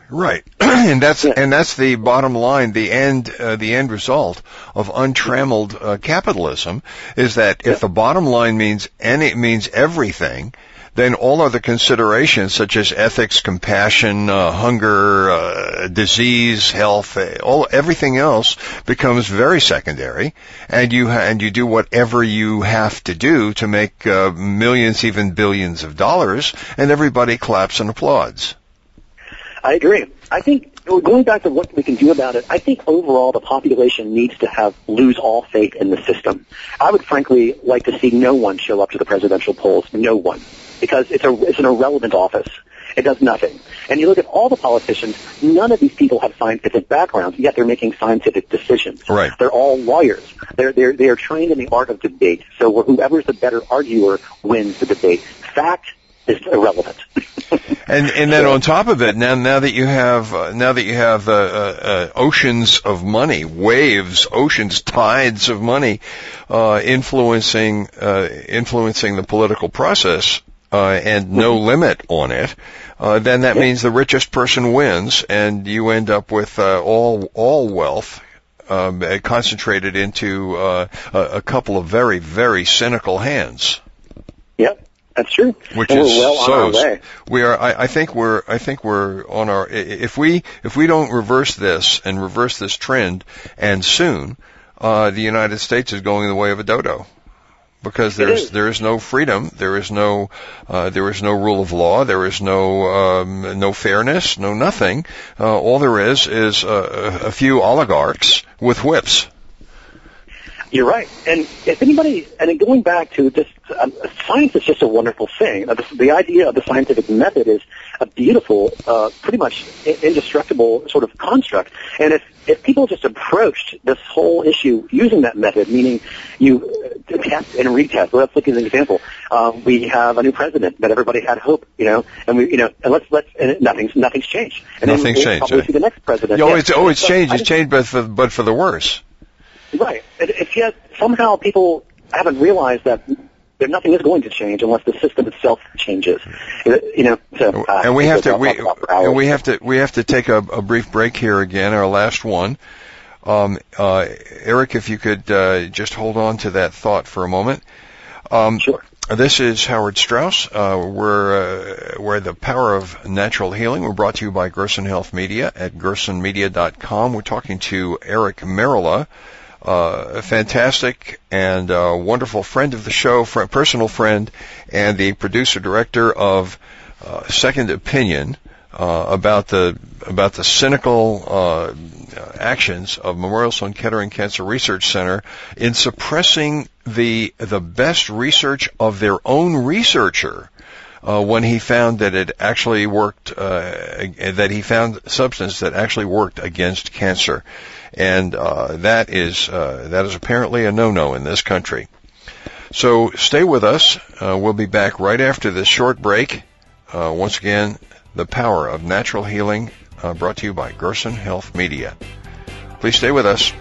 Right, [CLEARS THROAT] and that's yeah. and that's the bottom line. The end, uh, the end result of untrammeled uh, capitalism is that if the bottom line means any means everything, then all other considerations such as ethics, compassion, uh, hunger, uh, disease, health, uh, all everything else becomes very secondary, and you ha- and you do whatever you have to do to make uh, millions, even billions of dollars, and everybody claps and applauds. I agree. I think going back to what we can do about it, I think overall the population needs to have lose all faith in the system. I would frankly like to see no one show up to the presidential polls. No one because it's a it's an irrelevant office. It does nothing. And you look at all the politicians, none of these people have scientific backgrounds, yet they're making scientific decisions. Right. They're all lawyers. They're, they're, they're trained in the art of debate. So whoever's the better arguer wins the debate. Fact is irrelevant. [LAUGHS] and and then on top of it, now now that you have uh, now that you have uh, uh, uh oceans of money, waves, oceans, tides of money, uh, influencing uh, influencing the political process, uh, and no mm-hmm. limit on it, uh, then that means the richest person wins, and you end up with uh, all all wealth um, concentrated into uh, a, a couple of very very cynical hands. That's true. Which and is well so we are. I, I, think we're. I think we're on our. If we if we don't reverse this and reverse this trend, and soon, uh, the United States is going the way of a dodo because there's there is no freedom, there is no uh, there is no rule of law, there is no um, no fairness, no nothing. Uh, all there is is a, a few oligarchs with whips. You're right. And if anybody, and going back to just, um, science is just a wonderful thing. Uh, the, the, idea of the scientific method is a beautiful, uh, pretty much indestructible sort of construct. And if, if people just approached this whole issue using that method, meaning you uh, test and retest, well, let's look at an example. Um, we have a new president that everybody had hope, you know, and we, you know, and let's, let's, and nothing's, nothing's changed. And nothing's then we'll changed. Right? the next president. Oh, it's, oh, it's changed. It's changed, but for, but for the worse. Right. If yet somehow people haven't realized that there nothing is going to change unless the system itself changes. You know, so, uh, and we have to we and we have to we have to take a, a brief break here again, our last one. Um, uh, Eric, if you could uh, just hold on to that thought for a moment. Um, sure. This is Howard Strauss. Uh, we're uh, we're the power of natural healing. We're brought to you by Gerson Health Media at gersonmedia.com. We're talking to Eric Merola uh, a fantastic and uh, wonderful friend of the show, friend, personal friend, and the producer director of uh, Second Opinion uh, about the about the cynical uh, actions of Memorial Sloan Kettering Cancer Research Center in suppressing the the best research of their own researcher uh, when he found that it actually worked, uh, that he found substance that actually worked against cancer, and uh, that is uh, that is apparently a no-no in this country. So stay with us. We'll be back right after this short break. Uh, once again, the power of natural healing, brought to you by Gerson Health Media. Please stay with us.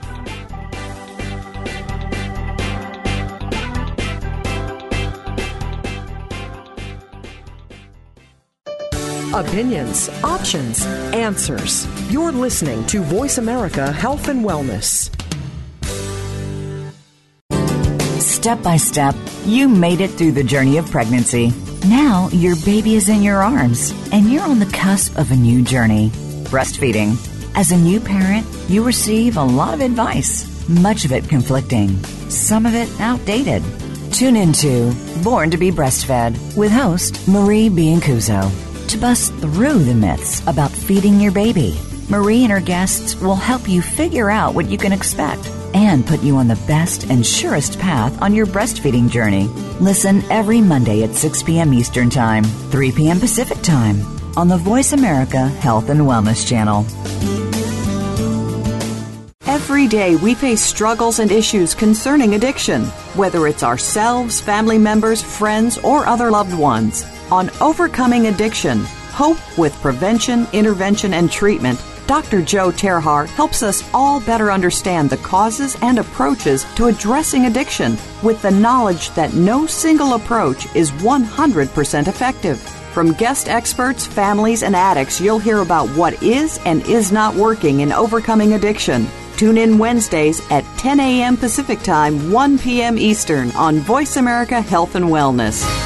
Opinions, options, answers. You're listening to Voice America Health and Wellness. Step by step, you made it through the journey of pregnancy. Now your baby is in your arms, and you're on the cusp of a new journey breastfeeding. As a new parent, you receive a lot of advice, much of it conflicting, some of it outdated. Tune into Born to be Breastfed with host Marie Biancuzzo to bust through the myths about feeding your baby. Marie and her guests will help you figure out what you can expect and put you on the best and surest path on your breastfeeding journey. Listen every Monday at 6 p.m. Eastern Time, 3 p.m. Pacific Time on the Voice America Health and Wellness Channel. Every day we face struggles and issues concerning addiction, whether it's ourselves, family members, friends, or other loved ones on overcoming addiction, hope with prevention, intervention, and treatment. Dr. Joe Terhar helps us all better understand the causes and approaches to addressing addiction with the knowledge that no single approach is 100% effective. From guest experts, families, and addicts, you'll hear about what is and is not working in overcoming addiction. Tune in Wednesdays at 10 a.m. Pacific Time, 1 p.m. Eastern on Voice America Health and Wellness.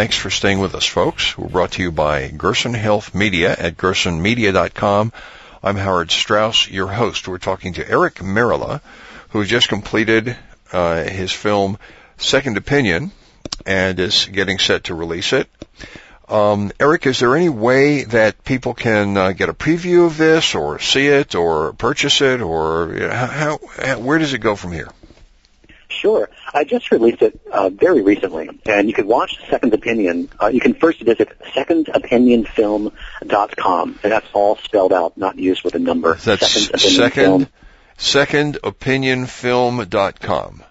Thanks for staying with us, folks. We're brought to you by Gerson Health Media at gersonmedia.com. I'm Howard Strauss, your host. We're talking to Eric Merola, who just completed uh, his film Second Opinion and is getting set to release it. Um, Eric, is there any way that people can uh, get a preview of this, or see it, or purchase it, or you know, how, how, where does it go from here? Sure. I just released it uh, very recently, and you can watch Second Opinion. Uh, you can first visit secondopinionfilm.com, and that's all spelled out, not used with a number. That's second, second, secondopinionfilm.com.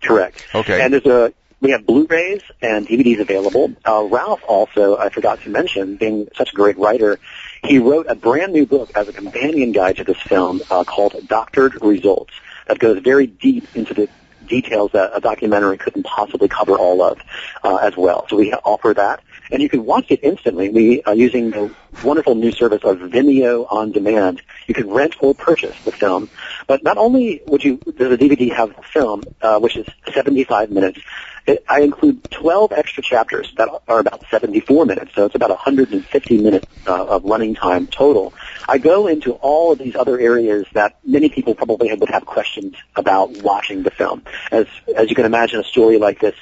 Correct. Okay. And there's a we have Blu-rays and DVDs available. Uh, Ralph also, I forgot to mention, being such a great writer, he wrote a brand new book as a companion guide to this film uh, called Doctored Results that goes very deep into the details that a documentary couldn't possibly cover all of uh, as well. So we offer that. And you can watch it instantly. We are using the wonderful new service of Vimeo on demand. You can rent or purchase the film. But not only would you, does the DVD have the film, uh, which is 75 minutes, it, I include 12 extra chapters that are about 74 minutes, so it's about 150 minutes uh, of running time total. I go into all of these other areas that many people probably would have questions about watching the film. As as you can imagine, a story like this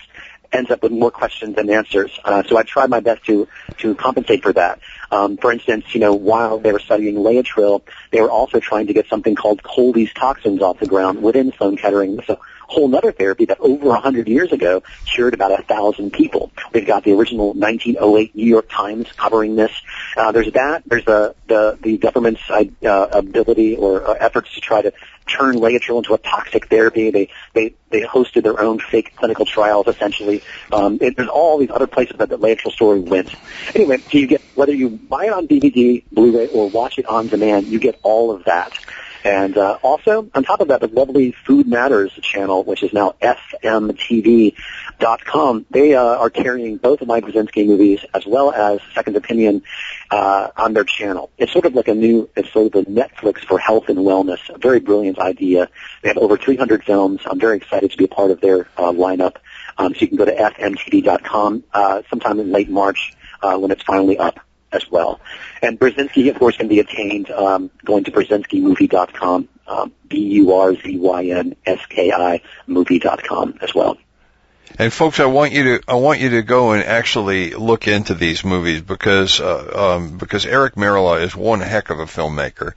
ends up with more questions than answers. Uh, so I tried my best to to compensate for that. Um, for instance, you know, while they were studying Laetrile, they were also trying to get something called Coley's toxins off the ground within Sloan Kettering. So whole other therapy that over hundred years ago cured about a thousand people. We've got the original 1908 New York Times covering this. Uh, there's that. There's the the, the government's uh, ability or uh, efforts to try to turn Laetrile into a toxic therapy. They they they hosted their own fake clinical trials essentially. Um, it, there's all these other places that the Laetrile story went. Anyway, so you get whether you buy it on DVD, Blu-ray, or watch it on demand, you get all of that. And uh, also, on top of that, the lovely Food Matters channel, which is now fmtv.com, they uh, are carrying both of Mike Burzynski movies as well as Second Opinion uh, on their channel. It's sort of like a new, it's sort of the Netflix for health and wellness. A very brilliant idea. They have over 300 films. I'm very excited to be a part of their uh, lineup. Um, so you can go to fmtv.com uh, sometime in late March uh, when it's finally up as well. And Burzynski, of course, can be attained um, going to burzynskimovie.com, um, B-U-R-Z-Y-N-S-K-I movie.com as well. And folks, I want you to I want you to go and actually look into these movies because uh, um, because Eric Merola is one heck of a filmmaker.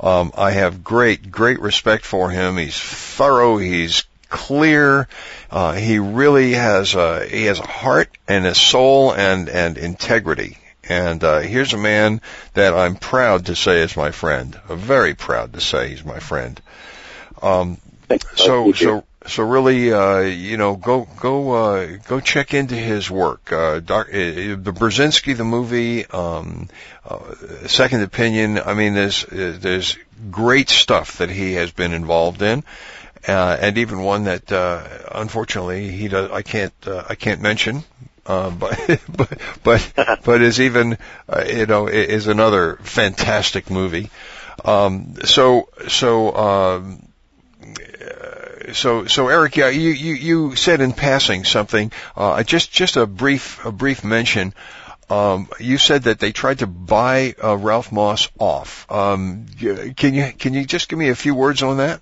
Um, I have great great respect for him. He's thorough. He's clear. Uh, he really has a he has a heart and a soul and and integrity. And uh, here's a man that I'm proud to say is my friend. I'm very proud to say he's my friend. Um, so so so really, uh, you know, go go uh, go check into his work. Uh, doc, uh, the Burzynski, the movie, um, uh, Second Opinion. I mean, there's uh, there's great stuff that he has been involved in. Uh, and even one that uh, unfortunately he does I can't uh, I can't mention uh, but [LAUGHS] but but but is even uh, you know is another fantastic movie. Um, so so um, so so Eric, yeah, you you you said in passing something. Uh, just just a brief a brief mention. Um, you said that they tried to buy uh, Ralph Moss off. Um, can you can you just give me a few words on that?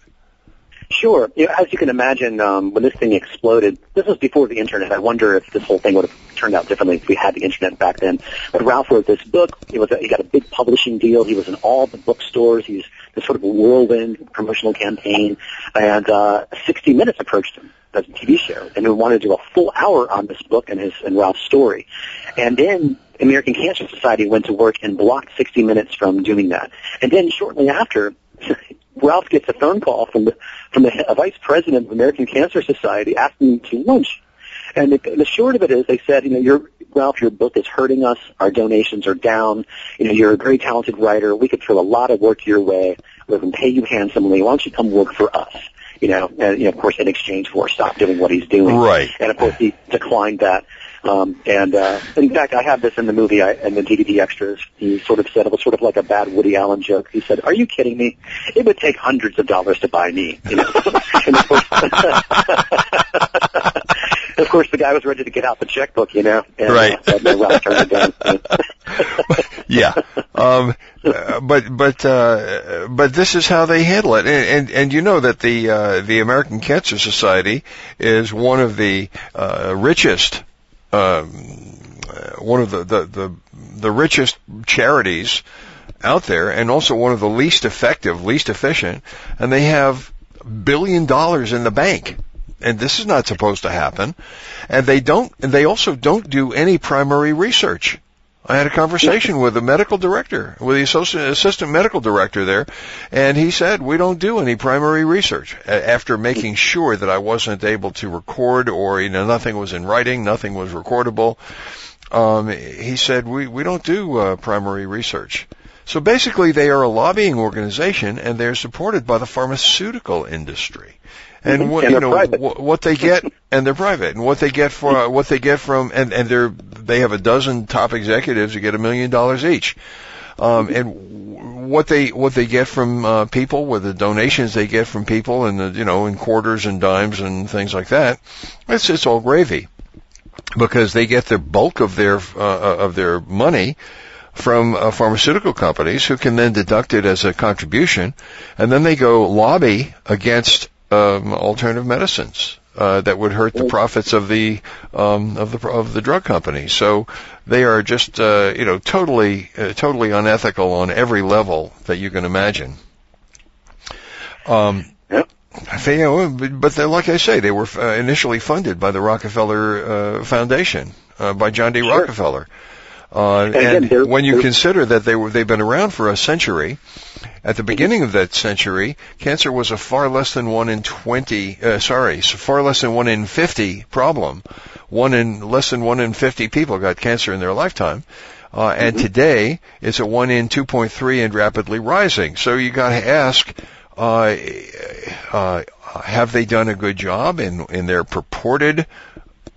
Sure. You know, as you can imagine, um, when this thing exploded, this was before the internet. I wonder if this whole thing would have turned out differently if we had the internet back then. But Ralph wrote this book. He was a, he got a big publishing deal. He was in all the bookstores. He's this sort of a whirlwind promotional campaign. And uh, 60 Minutes approached him as a TV show, and they wanted to do a full hour on this book and his and Ralph's story. And then American Cancer Society went to work and blocked 60 Minutes from doing that. And then shortly after, Ralph gets a phone call from the from the a vice president of American Cancer Society asking him to lunch. And the, the short of it is, they said, you know, your Ralph, your book is hurting us. Our donations are down. You know, you're a very talented writer. We could throw a lot of work your way. We can pay you handsomely. Why don't you come work for us? You know, and you know, of course, in exchange for stop doing what he's doing. Right. And of course, he declined that. Um, and uh, in fact, I have this in the movie I, and the DVD extras. He sort of said it was sort of like a bad Woody Allen joke. He said, "Are you kidding me? It would take hundreds of dollars to buy me." You know? [LAUGHS] and of course, [LAUGHS] of course, the guy was ready to get out the checkbook, you know. And, right. Uh, Ralph turned it down. [LAUGHS] yeah. Um, uh, but but uh, but this is how they handle it, and and, and you know that the uh, the American Cancer Society is one of the uh, richest. Um, uh, one of the, the, the, the richest charities out there and also one of the least effective, least efficient, and they have billion dollars in the bank. And this is not supposed to happen. And they don't, and they also don't do any primary research. I had a conversation with the medical director, with the associate, assistant medical director there, and he said, we don't do any primary research. After making sure that I wasn't able to record or, you know, nothing was in writing, nothing was recordable, um, he said, we, we don't do uh, primary research. So basically they are a lobbying organization and they're supported by the pharmaceutical industry and what And you know private. what, they get and they're private. And what they get for what they get from and and they're they have a dozen top executives who get a million dollars each. Um and what they what they get from uh, people with the donations they get from people and the you know in quarters and dimes and things like that it's it's all gravy. Because they get the bulk of their uh, of their money from uh, pharmaceutical companies who can then deduct it as a contribution. And then they go lobby against um, alternative medicines uh, that would hurt the profits of the um, of the of the drug companies. So they are just uh, you know totally uh, totally unethical on every level that you can imagine. Um, Yep. they, you know, but like I say, they were uh, initially funded by the Rockefeller uh, Foundation uh, by John D. Sure. Rockefeller. Uh, again, and they're- when you consider that they were they've been around for a century, at the beginning of that century, cancer was a far less than one in twenty. Uh, sorry, so far less than one in fifty problem. One in less than one in fifty people got cancer in their lifetime. Uh, and today it's a one in 2.3 and rapidly rising. So you got to ask, uh, uh, have they done a good job in in their purported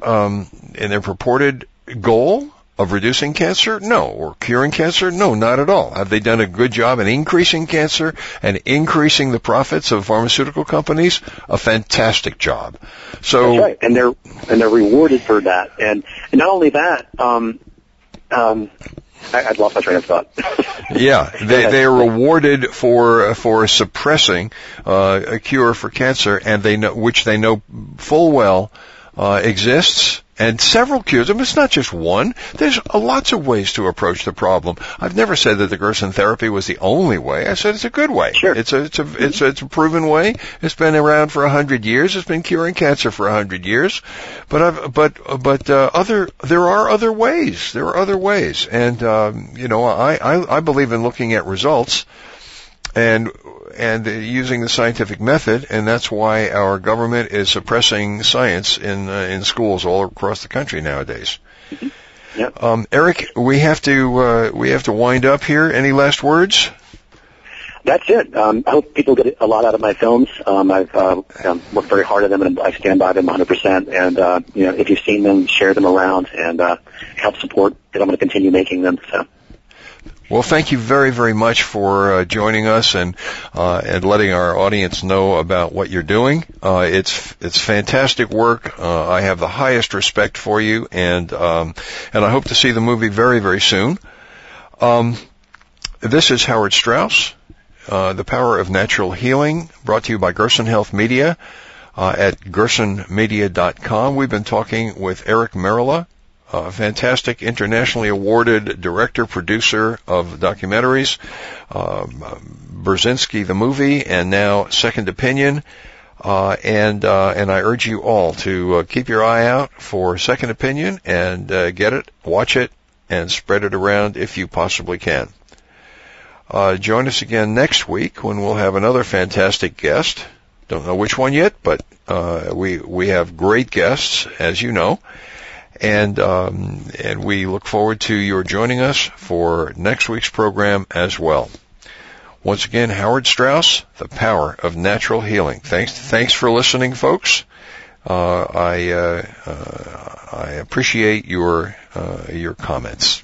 um, in their purported goal of reducing cancer? No. Or curing cancer? No, not at all. Have they done a good job in increasing cancer and increasing the profits of pharmaceutical companies? A fantastic job. So That's right. And they're and they're rewarded for that. And, and not only that, um, um, I, I'd lost my train of thought. [LAUGHS] yeah, they they are rewarded for for suppressing uh, a cure for cancer, and they know which they know full well uh, exists and several cures. I mean, it's not just one. There's lots of ways to approach the problem. I've never said that the Gerson therapy was the only way. I said it's a good way. Sure. It's a it's a it's a, it's a proven way. It's been around for a hundred years. It's been curing cancer for a hundred years. But I've but but uh, other there are other ways. There are other ways, and um, you know I, I I believe in looking at results and and using the scientific method, and that's why our government is suppressing science in uh, in schools all across the country nowadays. Mm-hmm. Yep. Um, Eric, we have to uh, we have to wind up here. Any last words? That's it. Um, I hope people get a lot out of my films. Um, I've uh, um, worked very hard at them, and I stand by them 100%. And uh, you know, if you've seen them, share them around and uh, help support. Because I'm going to continue making them. So. Well, thank you very, very much for uh, joining us and uh, and letting our audience know about what you're doing. Uh, it's it's fantastic work. Uh, I have the highest respect for you, and um, and I hope to see the movie very, very soon. Um, this is Howard Strauss, uh, the power of natural healing, brought to you by Gerson Health Media uh, at gersonmedia.com. We've been talking with Eric Merola a fantastic internationally awarded director producer of documentaries um, Burzynski the movie and now Second Opinion. Uh, and uh, and I urge you all to uh, keep your eye out for Second Opinion and uh, get it watch it and spread it around if you possibly can. Uh, join us again next week when we'll have another fantastic guest. Don't know which one yet but uh, we we have great guests as you know and um, and we look forward to your joining us for next week's program as well. Once again, Howard Strauss, the power of natural healing. Thanks, thanks for listening, folks. Uh, I uh, uh, I appreciate your uh, your comments.